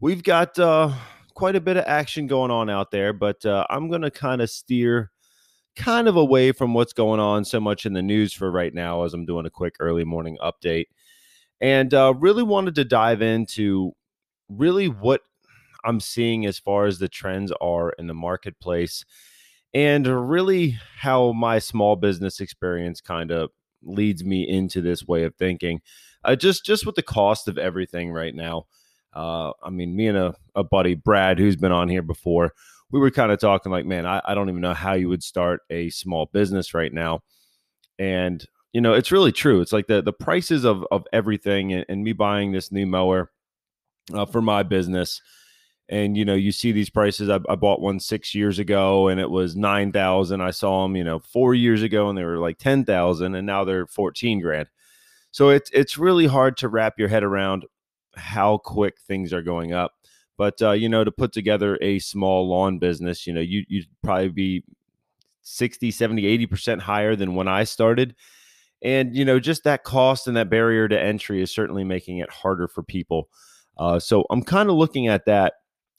we've got uh, quite a bit of action going on out there, but uh, I'm going to kind of steer kind of away from what's going on so much in the news for right now as I'm doing a quick early morning update. And uh, really wanted to dive into really what I'm seeing as far as the trends are in the marketplace and really how my small business experience kind of leads me into this way of thinking. Uh, just just with the cost of everything right now. Uh, I mean, me and a, a buddy, Brad, who's been on here before, we were kind of talking like, man, I, I don't even know how you would start a small business right now. And, you know, it's really true. It's like the, the prices of, of everything and, and me buying this new mower uh, for my business. And, you know, you see these prices. I, I bought one six years ago and it was 9,000. I saw them, you know, four years ago and they were like 10,000 and now they're 14 grand. So it's, it's really hard to wrap your head around how quick things are going up. But uh, you know, to put together a small lawn business, you know, you you'd probably be 60, 70, 80% higher than when I started. And you know, just that cost and that barrier to entry is certainly making it harder for people. Uh, so I'm kind of looking at that,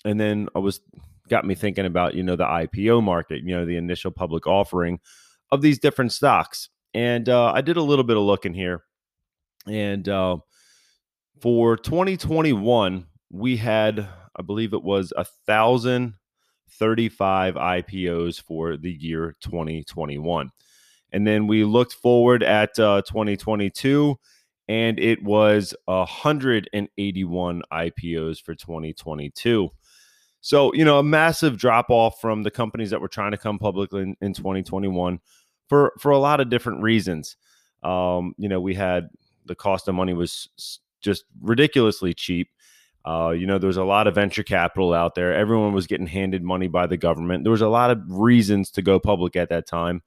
and then I was got me thinking about you know the IPO market, you know, the initial public offering of these different stocks. And uh, I did a little bit of looking here, and uh, for 2021, we had, I believe it was a IPOs for the year 2021. And then we looked forward at uh, 2022, and it was 181 IPOs for 2022. So, you know, a massive drop off from the companies that were trying to come public in, in 2021 for, for a lot of different reasons. Um, you know, we had the cost of money was just ridiculously cheap. Uh, you know, there was a lot of venture capital out there. Everyone was getting handed money by the government. There was a lot of reasons to go public at that time,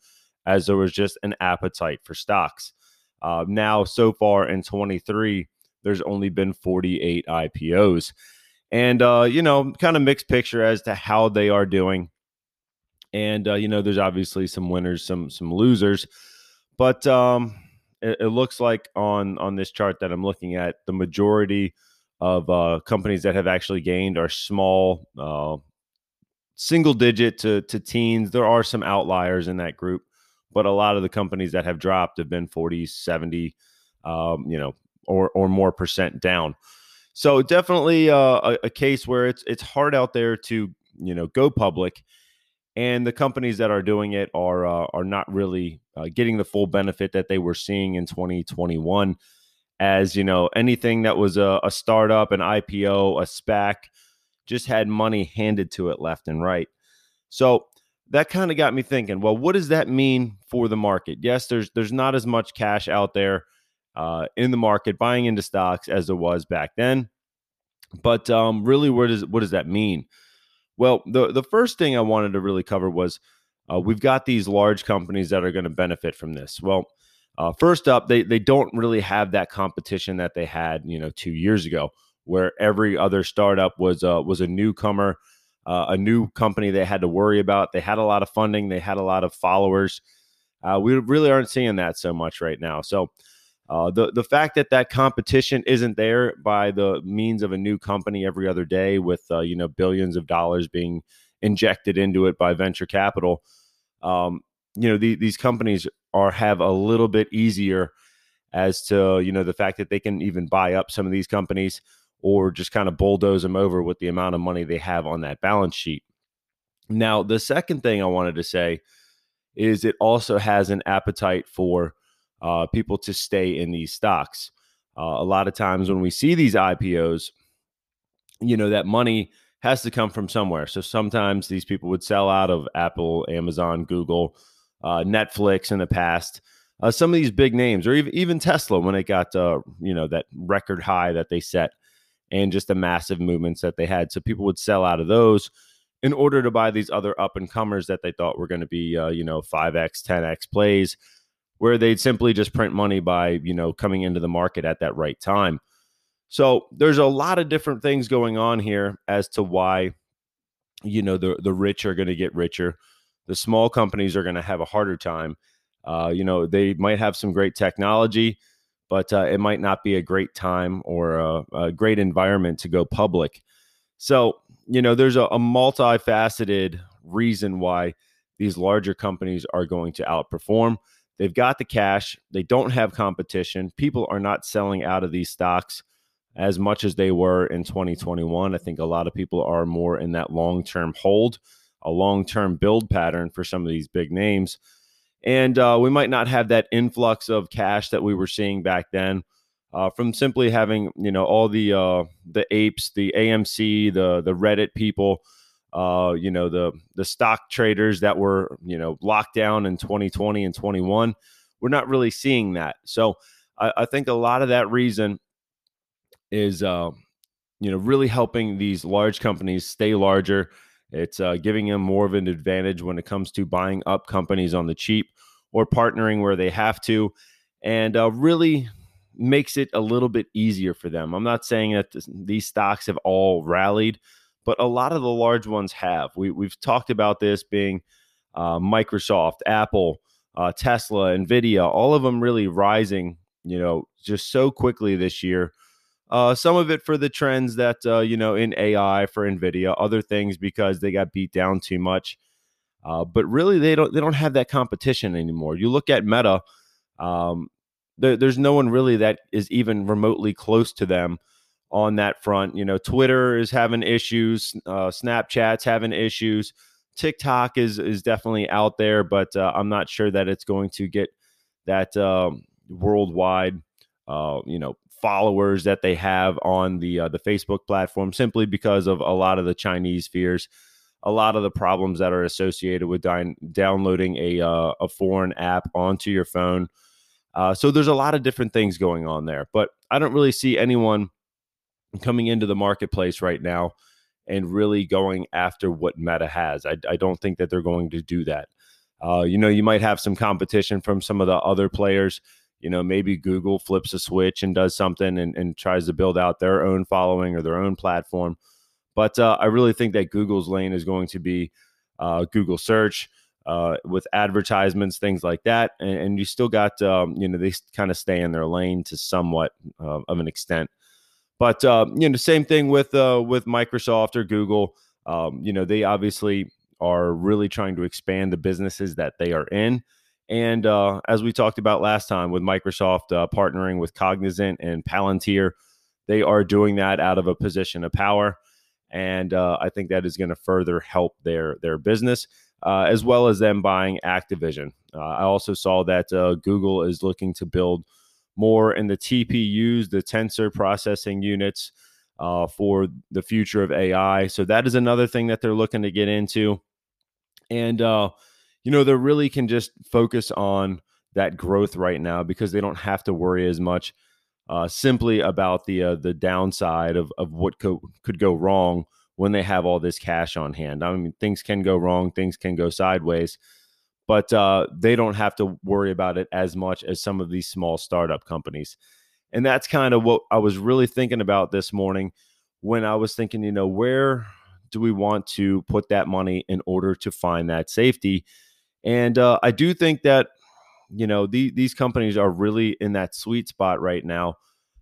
as there was just an appetite for stocks. Uh, now, so far in 23, there's only been 48 IPOs. And, uh, you know, kind of mixed picture as to how they are doing. And, uh, you know, there's obviously some winners, some some losers. But, um, it, it, looks like on on this chart that I'm looking at, the majority of uh, companies that have actually gained are small, uh, single digit to to teens. There are some outliers in that group, but a lot of the companies that have dropped have been 40, 70, um, you know, or or more percent down. So definitely uh, a, a case where it's it's hard out there to you know go public and the companies that are doing it are uh, are not really uh, getting the full benefit that they were seeing in 2021 as you know anything that was a, a startup an ipo a spac just had money handed to it left and right. So that kind of got me thinking well what does that mean for the market? Yes there's there's not as much cash out there uh, in the market buying into stocks as there was back then but um, really what does what does that mean well, the the first thing I wanted to really cover was uh, we've got these large companies that are going to benefit from this. Well, uh, first up, they they don't really have that competition that they had, you know, two years ago, where every other startup was uh, was a newcomer, uh, a new company they had to worry about. They had a lot of funding, they had a lot of followers. Uh, we really aren't seeing that so much right now. So uh, the the fact that that competition isn't there by the means of a new company every other day with uh, you know billions of dollars being injected into it by venture capital, um, you know the, these companies are have a little bit easier as to you know the fact that they can even buy up some of these companies or just kind of bulldoze them over with the amount of money they have on that balance sheet. Now, the second thing I wanted to say is it also has an appetite for uh, people to stay in these stocks. Uh, a lot of times when we see these IPOs, you know, that money has to come from somewhere. So sometimes these people would sell out of Apple, Amazon, Google, uh, Netflix in the past. Uh, some of these big names, or even, even Tesla when it got, uh, you know, that record high that they set and just the massive movements that they had. So people would sell out of those in order to buy these other up and comers that they thought were going to be, uh, you know, 5x, 10x plays, where they'd simply just print money by, you know, coming into the market at that right time. So there's a lot of different things going on here as to why, you know, the the rich are going to get richer, the small companies are going to have a harder time. Uh, you know, they might have some great technology, but uh, it might not be a great time or a, a great environment to go public. So, you know, there's a, a multifaceted reason why these larger companies are going to outperform. They've got the cash, they don't have competition. People are not selling out of these stocks as much as they were in 2021. I think a lot of people are more in that long term hold, a long term build pattern for some of these big names. And uh, we might not have that influx of cash that we were seeing back then uh, from simply having you know all the uh, the apes, the AMC, the the Reddit people, uh, you know the the stock traders that were you know locked down in 2020 and 21. We're not really seeing that. So I, I think a lot of that reason is uh, you know really helping these large companies stay larger. It's uh, giving them more of an advantage when it comes to buying up companies on the cheap or partnering where they have to, and uh, really makes it a little bit easier for them. I'm not saying that this, these stocks have all rallied, but a lot of the large ones have. We, we've talked about this being uh, Microsoft, Apple, uh, Tesla, Nvidia, all of them really rising, you know, just so quickly this year. Uh, some of it for the trends that uh, you know in AI for Nvidia, other things because they got beat down too much. Uh, but really, they don't they don't have that competition anymore. You look at Meta, um, there, there's no one really that is even remotely close to them on that front. You know, Twitter is having issues, uh, Snapchat's having issues, TikTok is is definitely out there, but uh, I'm not sure that it's going to get that um, worldwide, uh, you know, followers that they have on the uh, the Facebook platform, simply because of a lot of the Chinese fears. A lot of the problems that are associated with di- downloading a uh, a foreign app onto your phone, uh, so there's a lot of different things going on there, but I don't really see anyone coming into the marketplace right now and really going after what Meta has. I, I don't think that they're going to do that. Uh, you know, you might have some competition from some of the other players. You know, maybe Google flips a switch and does something and, and tries to build out their own following or their own platform. But uh, I really think that Google's lane is going to be uh, Google search uh, with advertisements, things like that. And, and you still got, um, you know, they kind of stay in their lane to somewhat uh, of an extent. But uh, you know, same thing with uh, with Microsoft or Google. Um, you know, they obviously are really trying to expand the businesses that they are in. And uh, as we talked about last time with Microsoft uh, partnering with Cognizant and Palantir, they are doing that out of a position of power. And uh, I think that is going to further help their their business uh, as well as them buying Activision. Uh, I also saw that uh, Google is looking to build more in the TPUs, the tensor processing units uh, for the future of AI. So that is another thing that they're looking to get into. And, uh, you know, they really can just focus on that growth right now because they don't have to worry as much uh, simply about the uh, the downside of, of what co- could go wrong when they have all this cash on hand. I mean, things can go wrong, things can go sideways, but uh, they don't have to worry about it as much as some of these small startup companies. And that's kind of what I was really thinking about this morning when I was thinking, you know, where do we want to put that money in order to find that safety? And uh, I do think that, you know, the, these companies are really in that sweet spot right now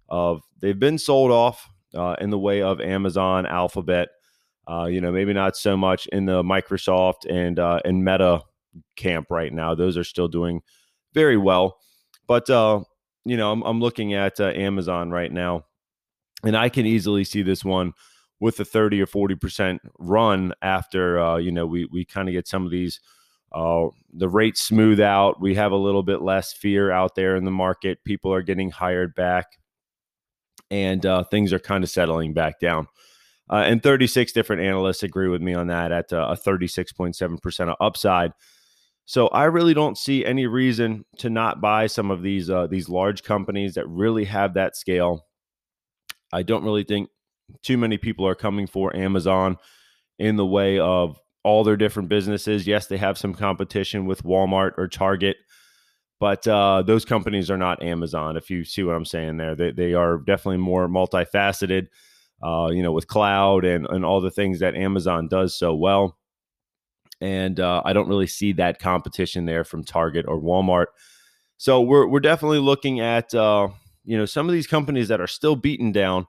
of they've been sold off uh, in the way of Amazon, Alphabet, uh, you know, maybe not so much in the Microsoft and uh, and Meta camp right now. Those are still doing very well, but uh, you know, I'm, I'm looking at uh, Amazon right now, and I can easily see this one with a 30 or 40 percent run after uh, you know we we kind of get some of these uh, the rates smooth out. We have a little bit less fear out there in the market. People are getting hired back, and uh, things are kind of settling back down. Uh, and 36 different analysts agree with me on that at uh, a 36.7% upside. So I really don't see any reason to not buy some of these uh, these large companies that really have that scale. I don't really think too many people are coming for Amazon in the way of all their different businesses. Yes, they have some competition with Walmart or Target, but uh, those companies are not Amazon. If you see what I'm saying there, they they are definitely more multifaceted. Uh, you know, with cloud and and all the things that Amazon does so well. And uh, I don't really see that competition there from Target or Walmart. So we're we're definitely looking at uh, you know some of these companies that are still beaten down.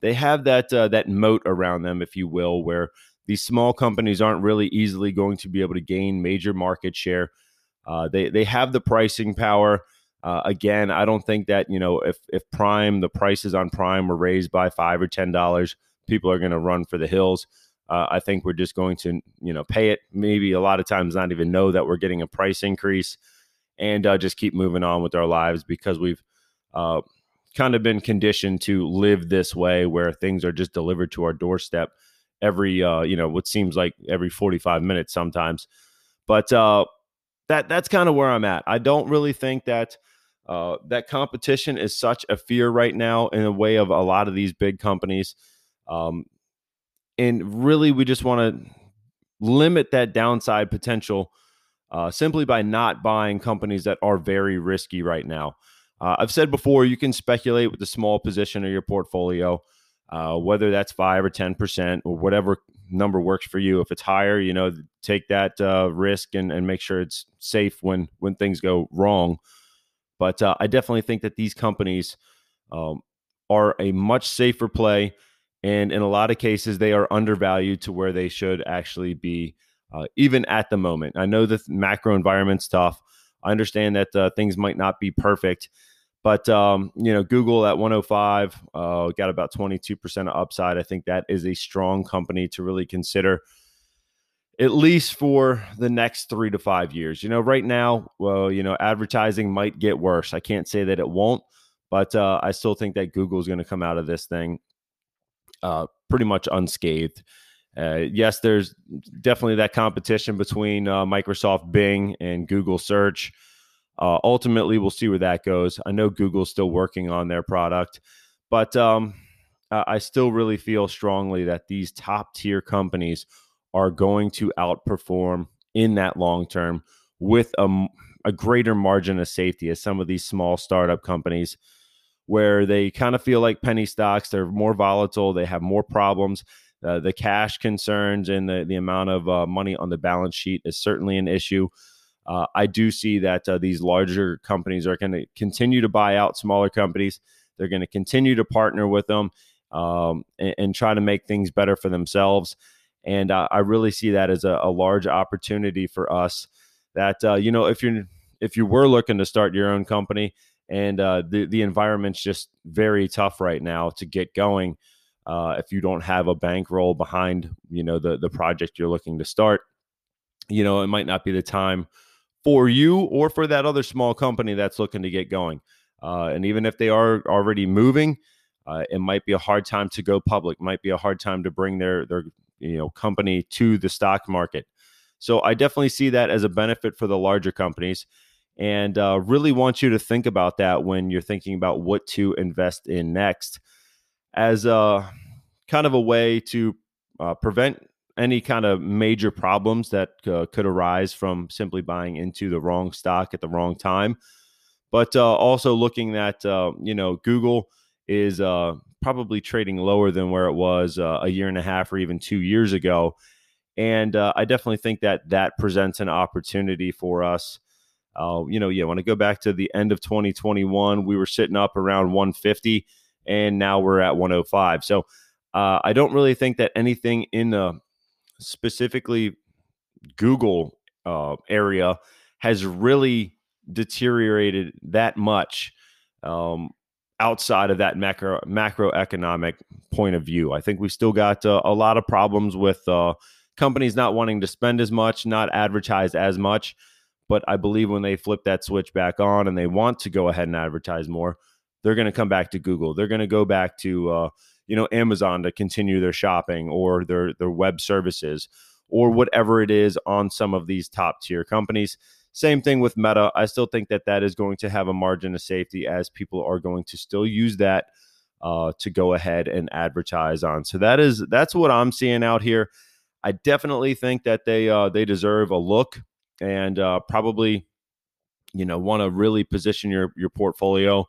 They have that uh, that moat around them, if you will, where these small companies aren't really easily going to be able to gain major market share. Uh, they they have the pricing power. Uh, again, I don't think that you know if if Prime the prices on Prime were raised by five or ten dollars, people are going to run for the hills. Uh, I think we're just going to you know pay it. Maybe a lot of times not even know that we're getting a price increase, and uh, just keep moving on with our lives because we've uh, kind of been conditioned to live this way, where things are just delivered to our doorstep every uh, you know what seems like every 45 minutes sometimes. But uh, that that's kind of where I'm at. I don't really think that uh, that competition is such a fear right now in the way of a lot of these big companies. Um, and really, we just want to limit that downside potential uh, simply by not buying companies that are very risky right now. Uh, I've said before, you can speculate with the small position of your portfolio uh, whether that's five or ten percent or whatever number works for you. If it's higher, you know, take that uh, risk and, and make sure it's safe when when things go wrong. But uh, I definitely think that these companies um, are a much safer play, and in a lot of cases, they are undervalued to where they should actually be, uh, even at the moment. I know the macro environment's tough. I understand that uh, things might not be perfect, but um, you know, Google at 105 uh, got about 22% of upside. I think that is a strong company to really consider, at least for the next three to five years. You know, right now, well, you know, advertising might get worse. I can't say that it won't, but uh, I still think that Google is going to come out of this thing uh, pretty much unscathed. Uh, yes, there's definitely that competition between uh, Microsoft Bing and Google Search. Uh, ultimately, we'll see where that goes. I know Google's still working on their product, but um, I still really feel strongly that these top tier companies are going to outperform in that long term with a, a greater margin of safety as some of these small startup companies where they kind of feel like penny stocks. They're more volatile, they have more problems. Uh, the cash concerns and the, the amount of uh, money on the balance sheet is certainly an issue uh, I do see that uh, these larger companies are going to continue to buy out smaller companies. They're going to continue to partner with them um, and, and, try to make things better for themselves. And I really see that as a, a large opportunity for us. That uh, you know, if you're if you were looking to start your own company and uh, the the environment's just very tough right now to get going. Uh, if you don't have a bankroll behind, you know the the project you're looking to start, you know it might not be the time for you or for that other small company that's looking to get going. Uh, and even if they are already moving, uh, it might be a hard time to go public. Might be a hard time to bring their their you know company to the stock market. So I definitely see that as a benefit for the larger companies, and uh, really want you to think about that when you're thinking about what to invest in next, as a kind of a way to uh, prevent any kind of major problems that uh, could arise from simply buying into the wrong stock at the wrong time. But uh, also looking at, uh, you know, Google is uh, probably trading lower than where it was uh, a year and a half or even two years ago. And uh, I definitely think that that presents an opportunity for us. You know, yeah, when I go back to the end of 2021, we were sitting up around 150, and now we're at 105. So I don't really think that anything in the specifically Google uh, area has really deteriorated that much um, outside of that macro macroeconomic point of view. I think we still got uh, a lot of problems with uh, companies not wanting to spend as much, not advertise as much. But I believe when they flip that switch back on and they want to go ahead and advertise more, they're going to come back to Google. They're going to go back to uh, you know Amazon to continue their shopping or their their web services or whatever it is on some of these top tier companies. Same thing with Meta. I still think that that is going to have a margin of safety as people are going to still use that uh, to go ahead and advertise on. So that is that's what I'm seeing out here. I definitely think that they uh, they deserve a look and uh, probably you know want to really position your your portfolio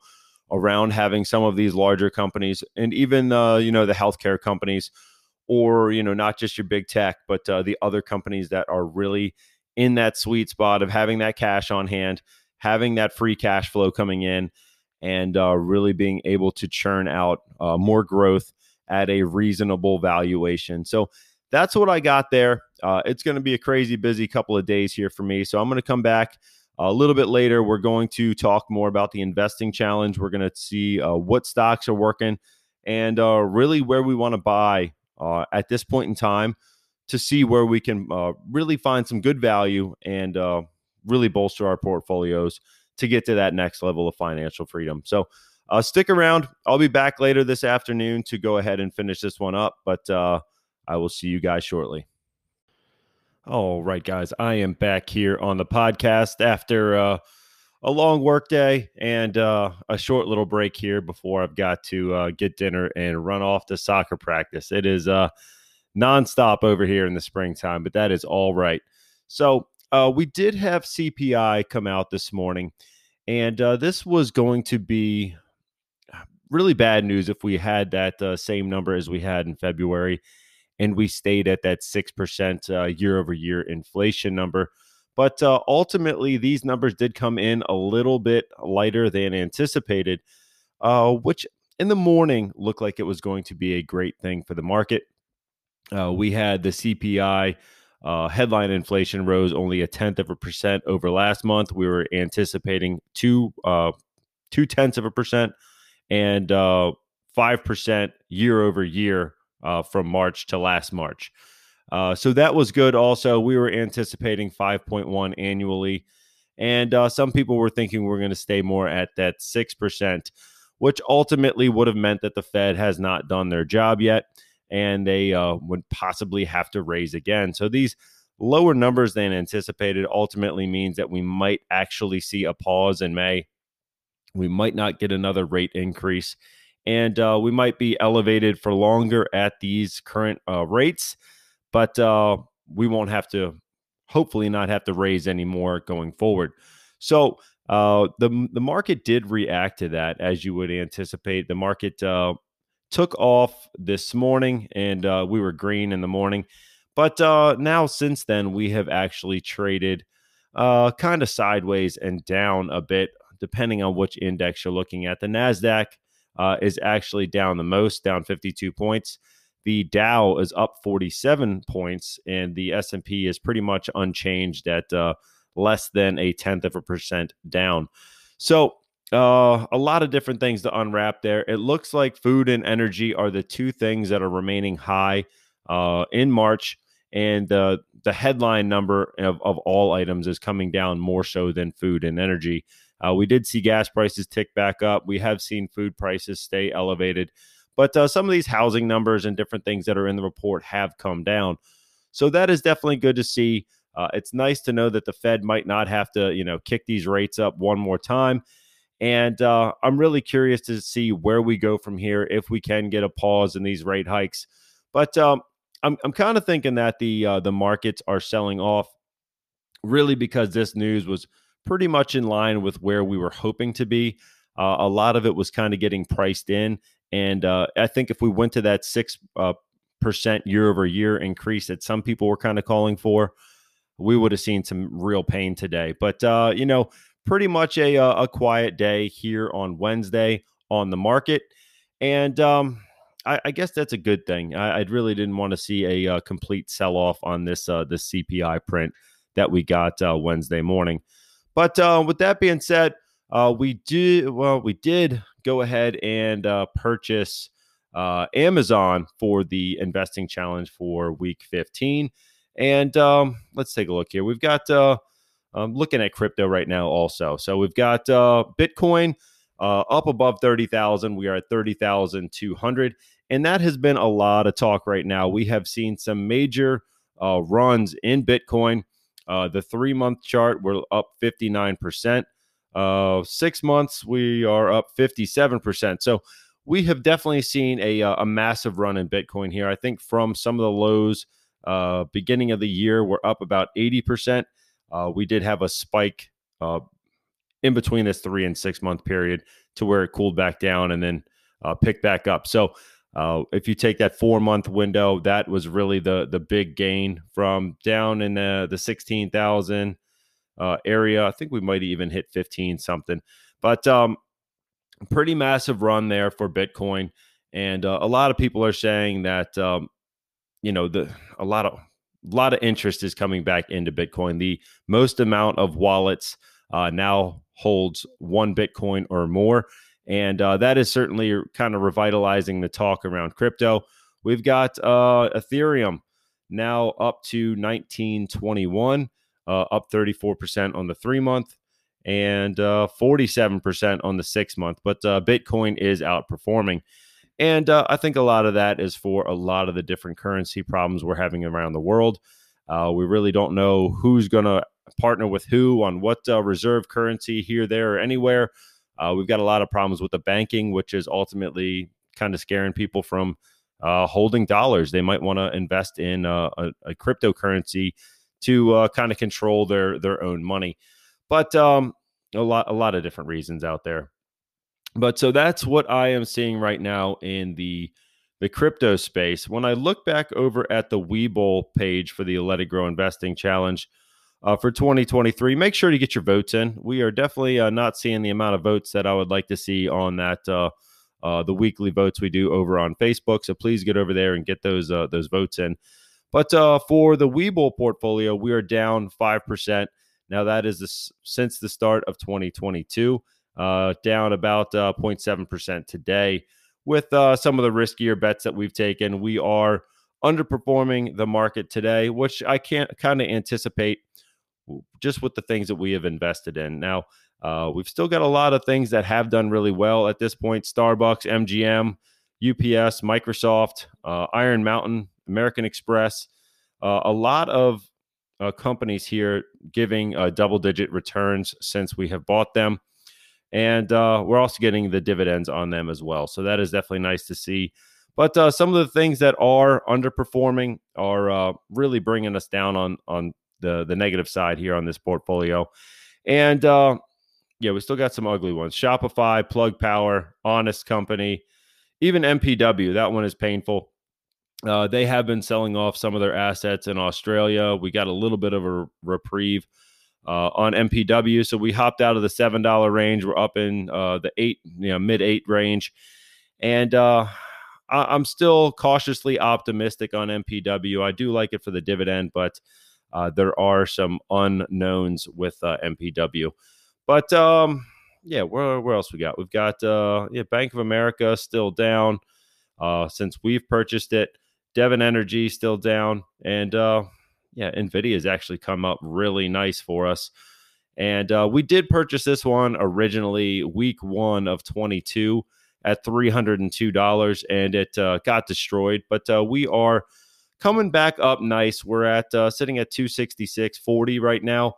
around having some of these larger companies and even uh, you know the healthcare companies or you know not just your big tech but uh, the other companies that are really in that sweet spot of having that cash on hand having that free cash flow coming in and uh, really being able to churn out uh, more growth at a reasonable valuation. So that's what i got there uh, it's going to be a crazy busy couple of days here for me so i'm going to come back a little bit later, we're going to talk more about the investing challenge. We're going to see uh, what stocks are working and uh, really where we want to buy uh, at this point in time to see where we can uh, really find some good value and uh, really bolster our portfolios to get to that next level of financial freedom. So stick around. I'll be back later this afternoon to go ahead and finish this one up, but I will see you guys shortly. All right, guys, I am back here on the podcast after uh, a long work day and uh, a short little break here before I've got to uh, get dinner and run off to soccer practice. It is uh, nonstop over here in the springtime, but that is all right. So uh, we did have CPI come out this morning, and uh, this was going to be really bad news if we had that uh, same number as we had in February and we stayed at that 6% uh, year over year inflation number. But uh, ultimately, these numbers did come in a little bit lighter than anticipated, uh, which in the morning looked like it was going to be a great thing for the market. Uh, we had the CPI uh, headline inflation rose only a tenth of a percent over last month. We were anticipating two uh, two tenths of a percent and five percent year over year uh, from March to last March. Uh, so that was good. Also, we were anticipating 5.1 annually, and uh, some people were thinking we are going to stay more at that six percent, which ultimately would have meant that the Fed has not done their job yet, and they uh, would possibly have to raise again. So these lower numbers than anticipated ultimately means that we might actually see a pause in May. We might not get another rate increase and uh, we might be elevated for longer at these current uh, rates, but uh, we won't have to, hopefully, not have to raise any more going forward. So uh, the the market did react to that, as you would anticipate. The market uh, took off this morning, and uh, we were green in the morning, but now since then we have actually traded kind of sideways and down a bit, depending on which index you're looking at. The Nasdaq uh, is actually down the most, down 52 points. The Dow is up 47 points, and the S&P is pretty much unchanged at uh, less than a tenth of a percent down. So uh, a lot of different things to unwrap there. It looks like food and energy are the two things that are remaining high uh, in March, and uh, the headline number of, of all items is coming down more so than food and energy. Uh, we did see gas prices tick back up. We have seen food prices stay elevated, but uh, some of these housing numbers and different things that are in the report have come down. So that is definitely good to see. Uh, it's nice to know that the Fed might not have to, you know, kick these rates up one more time. And uh, I'm really curious to see where we go from here if we can get a pause in these rate hikes. But um, I'm, I'm kind of thinking that the uh, the markets are selling off really because this news was pretty much in line with where we were hoping to be. Uh, a lot of it was kind of getting priced in. And uh, I think if we went to that 6 uh, percent year over year increase that some people were kind of calling for, we would have seen some real pain today. But, uh, you know, pretty much a, uh, a quiet day here on Wednesday on the market. And um, I, I, guess that's a good thing. I, I really didn't want to see a, uh, complete sell off on this, uh, this CPI print that we got Wednesday morning. But uh, with that being said, uh, we did well. We did go ahead and uh, purchase uh, Amazon for the investing challenge for week 15. And um, let's take a look here. We've got uh, I'm looking at crypto right now also. So we've got uh, Bitcoin up above thirty thousand. We are at thirty thousand two hundred, and that has been a lot of talk right now. We have seen some major runs in Bitcoin. Uh, the three month chart, we're up 59%. Uh, six months, we are up 57%. So we have definitely seen a, uh, a massive run in Bitcoin here. I think from some of the lows uh, beginning of the year, we're up about 80%. Uh, we did have a spike uh, in between this three and six month period to where it cooled back down and then uh, picked back up. So uh, if you take that four month window, that was really the the big gain from down in the the 16,000 uh, area. I think we might even hit 15 something, but um, pretty massive run there for Bitcoin. And uh, a lot of people are saying that um, you know the a lot of a lot of interest is coming back into Bitcoin. The most amount of wallets uh, now holds one Bitcoin or more, and uh, that is certainly kind of revitalizing the talk around crypto. We've got uh, Ethereum now up to 1921, uh, up 34% on the three month and uh, 47% on the six month. But uh, Bitcoin is outperforming. And uh, I think a lot of that is for a lot of the different currency problems we're having around the world. Uh, we really don't know who's going to partner with who on what uh, reserve currency here, there, or anywhere. Uh, we've got a lot of problems with the banking, which is ultimately kind of scaring people from holding dollars. They might want to invest in a, a, cryptocurrency to kind of control their their own money. But um, a lot a lot of different reasons out there. But so that's what I am seeing right now in the the crypto space. When I look back over at the Webull page for the Let It Grow Investing Challenge uh, for 2023, make sure to get your votes in. We are definitely uh, not seeing the amount of votes that I would like to see on that uh, uh the weekly votes we do over on Facebook. So please get over there and get those uh, those votes in. But uh, for the Webull portfolio, we are down five percent. Now, that is the, since the start of 2022, uh, down about uh, 0.7% today. With some of the riskier bets that we've taken, we are underperforming the market today, which I can't kind of anticipate just with the things that we have invested in. Now, uh, we've still got a lot of things that have done really well at this point Starbucks, MGM, UPS, Microsoft, uh, Iron Mountain, American Express. Uh, a lot of uh, companies here giving uh, double digit returns since we have bought them. And uh, we're also getting the dividends on them as well. So that is definitely nice to see. But some of the things that are underperforming are really bringing us down on on the the negative side here on this portfolio. And uh, yeah, we still got some ugly ones: Shopify, Plug Power, Honest Company, even MPW. That one is painful. Uh, they have been selling off some of their assets in Australia. We got a little bit of a reprieve uh, on MPW, so we hopped out of the seven dollar range. We're up in uh, the eight, you know, mid eight range, and uh, I- am still cautiously optimistic on MPW. I do like it for the dividend, but uh, there are some unknowns with uh, MPW. But um, yeah, where where else we got? We've got yeah, Bank of America still down since we've purchased it. Devon Energy still down, and uh, yeah, Nvidia has actually come up really nice for us. And uh, we did purchase this one originally week one of 22 at $302, and it uh, got destroyed. But uh, we are coming back up nice. We're at uh, sitting at 266.40 right now,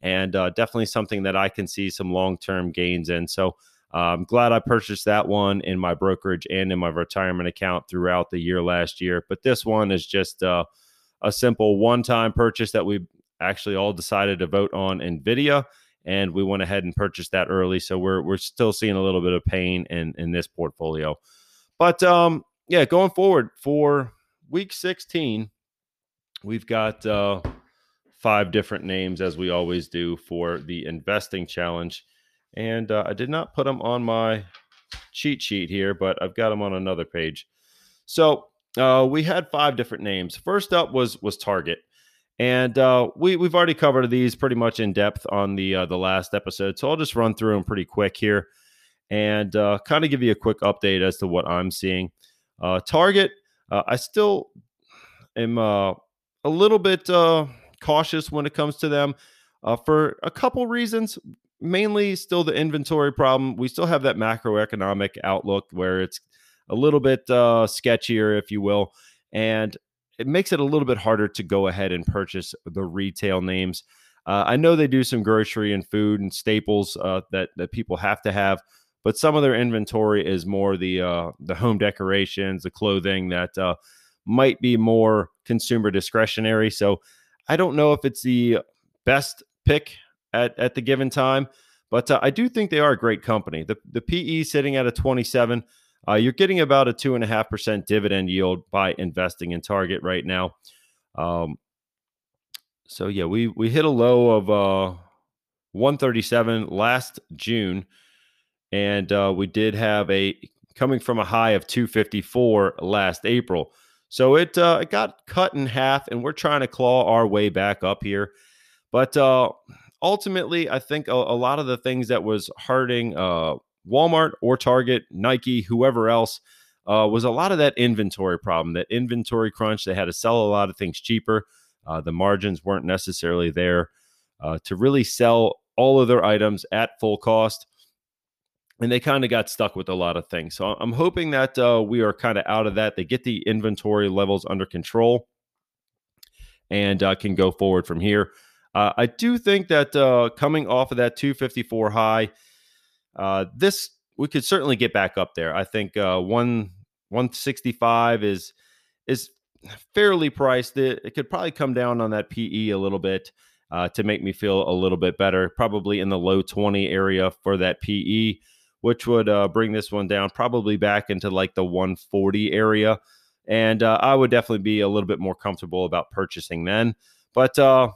and uh, definitely something that I can see some long term gains in. So I'm glad I purchased that one in my brokerage and in my retirement account throughout the year last year. But this one is just uh, a simple one time purchase that we actually all decided to vote on NVIDIA. And we went ahead and purchased that early. So we're, we're still seeing a little bit of pain in, in this portfolio. But um, yeah, going forward for week 16, we've got uh, five different names as we always do for the investing challenge and uh, I did not put them on my cheat sheet here, but I've got them on another page. So uh, we had five different names. First up was was Target, and uh, we we've already covered these pretty much in depth on the uh, the last episode. So I'll just run through them pretty quick here, and uh, kind of give you a quick update as to what I'm seeing. Uh, Target, uh, I still am a little bit cautious when it comes to them. for a couple reasons mainly still the inventory problem. We still have that macroeconomic outlook where it's a little bit uh, sketchier, if you will, and it makes it a little bit harder to go ahead and purchase the retail names. Uh, I know they do some grocery and food and staples uh, that that people have to have, but some of their inventory is more the uh, the home decorations, the clothing that uh, might be more consumer discretionary. So I don't know if it's the best pick at at the given time, but uh, I do think they are a great company. The the PE sitting at a 27. Uh, you're getting about a two and a half percent dividend yield by investing in Target right now. Um, so yeah, we we hit a low of uh, 137 last June, and uh, we did have a coming from a high of 254 last April. So it uh, it got cut in half, and we're trying to claw our way back up here. But uh, ultimately, I think a, a, lot of the things that was hurting uh, Walmart or Target, Nike, whoever else, uh, was a lot of that inventory problem, that inventory crunch. They had to sell a lot of things cheaper. Uh, the margins weren't necessarily there uh, to really sell all of their items at full cost. And they kind of got stuck with a lot of things. So I'm hoping that uh, we are kind of out of that. They get the inventory levels under control and uh, can go forward from here. Uh, I do think that uh, coming off of that 254 high, this we could certainly get back up there. I think one 165 is is fairly priced. It, it could probably come down on that PE a little bit uh, to make me feel a little bit better, probably in the low 20 area for that PE, which would uh, bring this one down probably back into like the 140 area. And uh, I would definitely be a little bit more comfortable about purchasing then. But, uh,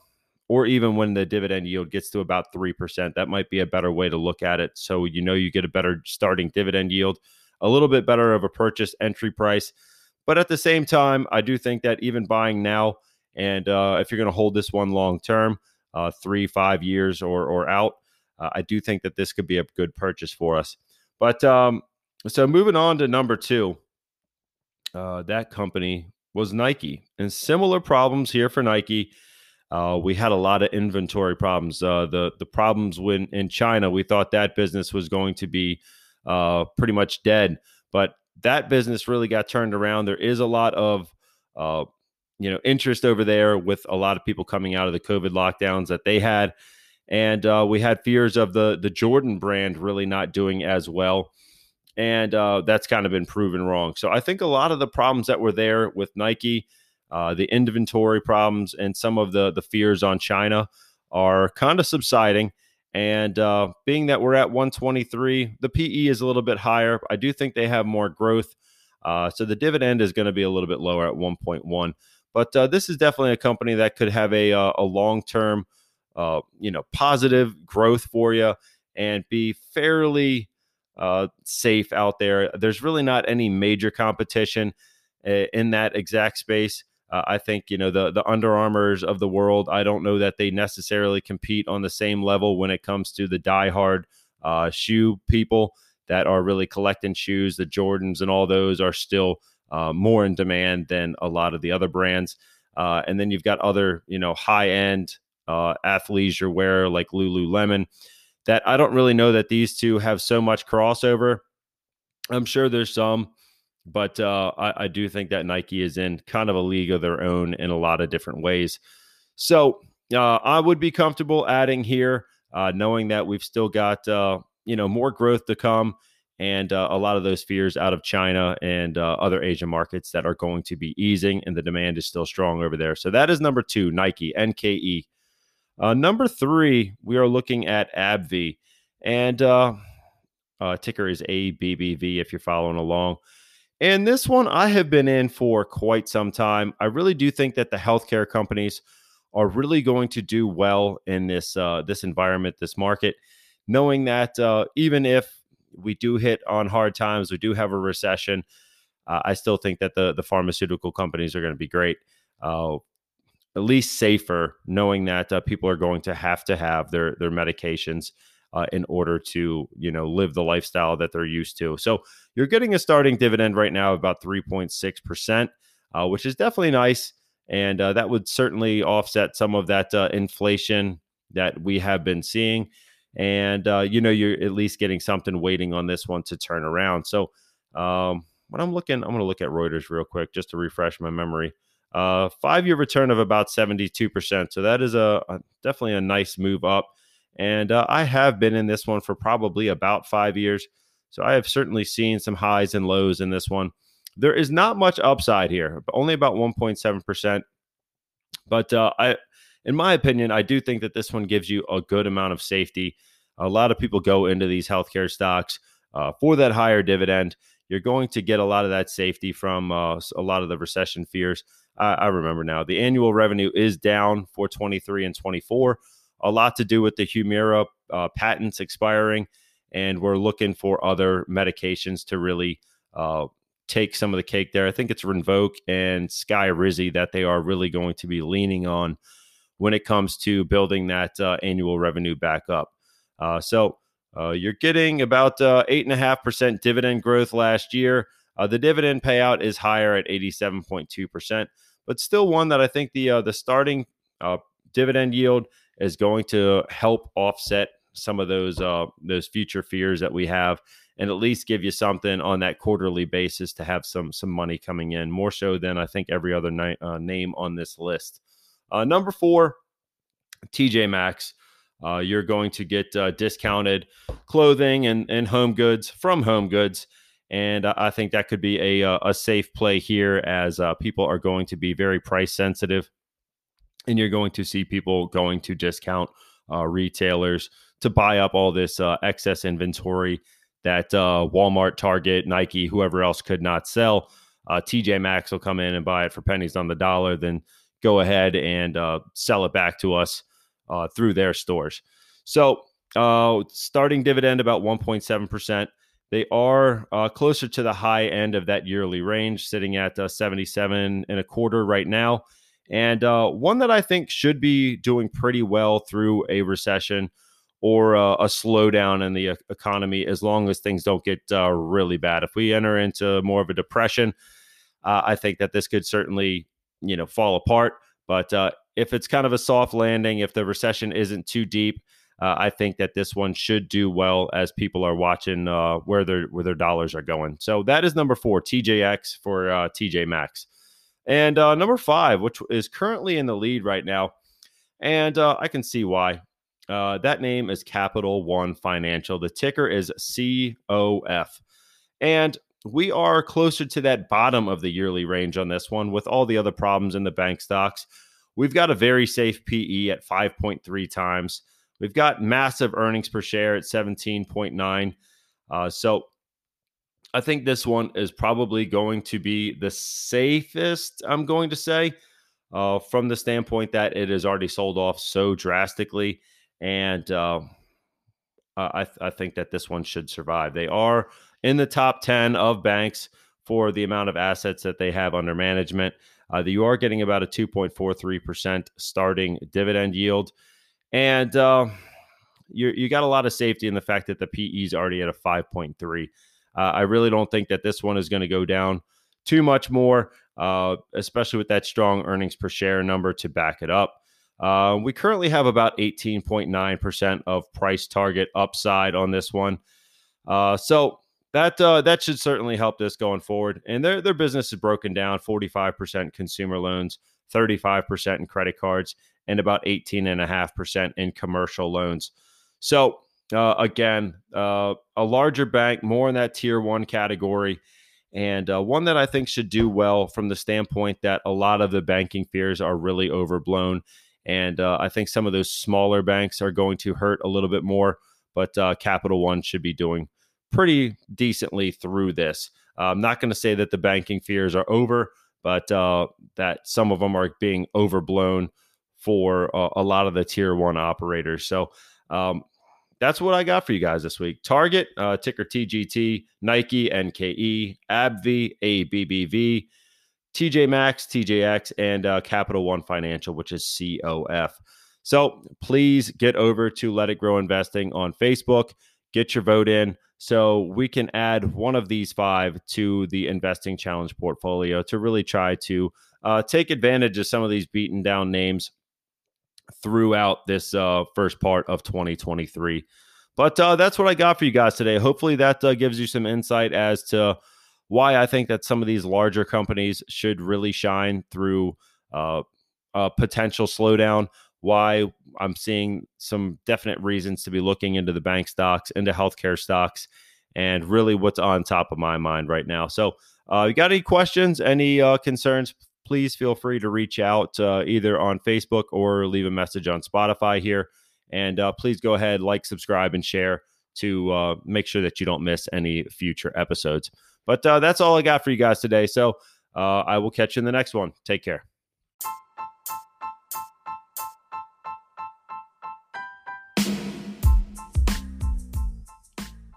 or even when the dividend yield gets to about 3%, that might be a better way to look at it. So you know you get a better starting dividend yield, a little bit better of a purchase entry price. But at the same time, I do think that even buying now, and uh, if you're going to hold this one long term, uh, three, five years or or out, uh, I do think that this could be a good purchase for us. But um, so moving on to number two, uh, that company was Nike, and similar problems here for Nike. Uh, we had a lot of inventory problems. Uh, the the problems when in China, we thought that business was going to be pretty much dead, but that business really got turned around. There is a lot of uh, you know interest over there with a lot of people coming out of the COVID lockdowns that they had, and uh, we had fears of the the Jordan brand really not doing as well, and uh, that's kind of been proven wrong. So I think a lot of the problems that were there with Nike, uh, the inventory problems, and some of the the fears on China are kind of subsiding. And uh, being that we're at 123, the PE is a little bit higher. I do think they have more growth. Uh, so the dividend is going to be a little bit lower at 1.1. But uh, this is definitely a company that could have a, a long term, uh, you know, positive growth for you and be fairly uh, safe out there. There's really not any major competition in that exact space. Uh, I think you know the the Under of the world. I don't know that they necessarily compete on the same level when it comes to the diehard uh, shoe people that are really collecting shoes. The Jordans and all those are still uh, more in demand than a lot of the other brands. Uh, and then you've got other you know high end uh, athleisure wear like Lululemon. That I don't really know that these two have so much crossover. I'm sure there's some but uh, I, I, do think that Nike is in kind of a league of their own in a lot of different ways. So uh, I would be comfortable adding here, uh, knowing that we've still got uh, you know more growth to come, and uh, a lot of those fears out of China and uh, other Asian markets that are going to be easing, and the demand is still strong over there. So that is number two, Nike NKE. Number three, we are looking at AbbVie, and uh ticker is ABBV if you're following along. And this one I have been in for quite some time. I really do think that the healthcare companies are really going to do well in this uh, this environment, this market, knowing that uh, even if we do hit on hard times, we do have a recession. Uh, I still think that the the pharmaceutical companies are going to be great, uh, at least safer, knowing that uh, people are going to have to have their their medications uh, in order to you know live the lifestyle that they're used to. So you're getting a starting dividend right now of about 3.6 percent, uh, which is definitely nice, and uh, that would certainly offset some of that uh, inflation that we have been seeing. And uh, you know you're at least getting something waiting on this one to turn around. So um, when I'm looking, I'm going to look at Reuters real quick just to refresh my memory. Uh, five year return of about 72%. So that is a, a definitely a nice move up. And uh, I have been in this one for probably about five years. So I have certainly seen some highs and lows in this one. There is not much upside here, only about 1.7%. But uh, I, in my opinion, I do think that this one gives you a good amount of safety. A lot of people go into these healthcare stocks uh, for that higher dividend. You're going to get a lot of that safety from uh, a lot of the recession fears. I, I remember now the annual revenue is down for 23 and 24. A lot to do with the Humira uh, patents expiring, and we're looking for other medications to really uh, take some of the cake there. I think it's Rinvoq and Skyrizi that they are really going to be leaning on when it comes to building that uh, annual revenue back up. Uh, so uh, you're getting about uh, eight and a half percent dividend growth last year. Uh, the dividend payout is higher at 87.2 percent, but still one that I think the uh, the starting dividend yield is going to help offset some of those those future fears that we have and at least give you something on that quarterly basis to have some some money coming in more so than I think every other ni- uh, name on this list. Uh, number four, TJ Maxx. Uh, you're going to get uh, discounted clothing and, and home goods from Home Goods. And I think that could be a, uh, a safe play here as uh, people are going to be very price sensitive. And you're going to see people going to discount retailers to buy up all this excess inventory that uh, Walmart, Target, Nike, whoever else could not sell. Uh, TJ Maxx will come in and buy it for pennies on the dollar, then go ahead and uh, sell it back to us uh, through their stores. So, uh, starting dividend about 1.7%. They are uh, closer to the high end of that yearly range, sitting at 77 and a quarter right now. And one that I think should be doing pretty well through a recession or a, a slowdown in the economy as long as things don't get uh, really bad. If we enter into more of a depression, uh, I think that this could certainly, you know, fall apart. But uh, if it's kind of a soft landing, if the recession isn't too deep, uh, I think that this one should do well as people are watching uh, where their where their dollars are going. So that is number four, TJX for uh, TJ Maxx, and number five, which is currently in the lead right now, and I can see why. Uh, that name is Capital One Financial. The ticker is COF. And we are closer to that bottom of the yearly range on this one with all the other problems in the bank stocks. We've got a very safe PE at 5.3 times. We've got massive earnings per share at 17.9. Uh, so I think this one is probably going to be the safest, I'm going to say, uh, from the standpoint that it is already sold off so drastically and uh, I, th- I think that this one should survive. They are in the top 10 of banks for the amount of assets that they have under management. Uh, you are getting about a 2.43% starting dividend yield. And uh, you you got a lot of safety in the fact that the PE is already at a 5.3. Uh, I really don't think that this one is going to go down too much more, uh, especially with that strong earnings per share number to back it up. Uh, we currently have about 18.9% of price target upside on this one. Uh, so that uh, that should certainly help this going forward. And their their business is broken down: 45% consumer loans, 35% in credit cards, and about 18.5% in commercial loans. So uh, again, uh, a larger bank, more in that tier one category, and uh, one that I think should do well from the standpoint that a lot of the banking fears are really overblown and uh, I think some of those smaller banks are going to hurt a little bit more, but uh, Capital One should be doing pretty decently through this. I'm not going to say that the banking fears are over, but uh, that some of them are being overblown for uh, a lot of the tier one operators. So, um, that's what I got for you guys this week. Target, uh, ticker TGT, Nike, NKE, AbbVie, ABBV, TJ Maxx, TJX, and uh, Capital One Financial, which is COF. So please get over to Let It Grow Investing on Facebook. Get your vote in so we can add one of these five to the Investing Challenge portfolio to really try to uh, take advantage of some of these beaten down names throughout this uh, first part of 2023. But uh, that's what I got for you guys today. Hopefully, that uh, gives you some insight as to why I think that some of these larger companies should really shine through uh, a potential slowdown. Why I'm seeing some definite reasons to be looking into the bank stocks, into healthcare stocks, and really what's on top of my mind right now. So, uh, you got any questions, any uh, concerns? Please feel free to reach out uh, either on Facebook or leave a message on Spotify here. And uh, please go ahead, like, subscribe, and share to uh, make sure that you don't miss any future episodes. But uh, that's all I got for you guys today. So uh, I will catch you in the next one. Take care.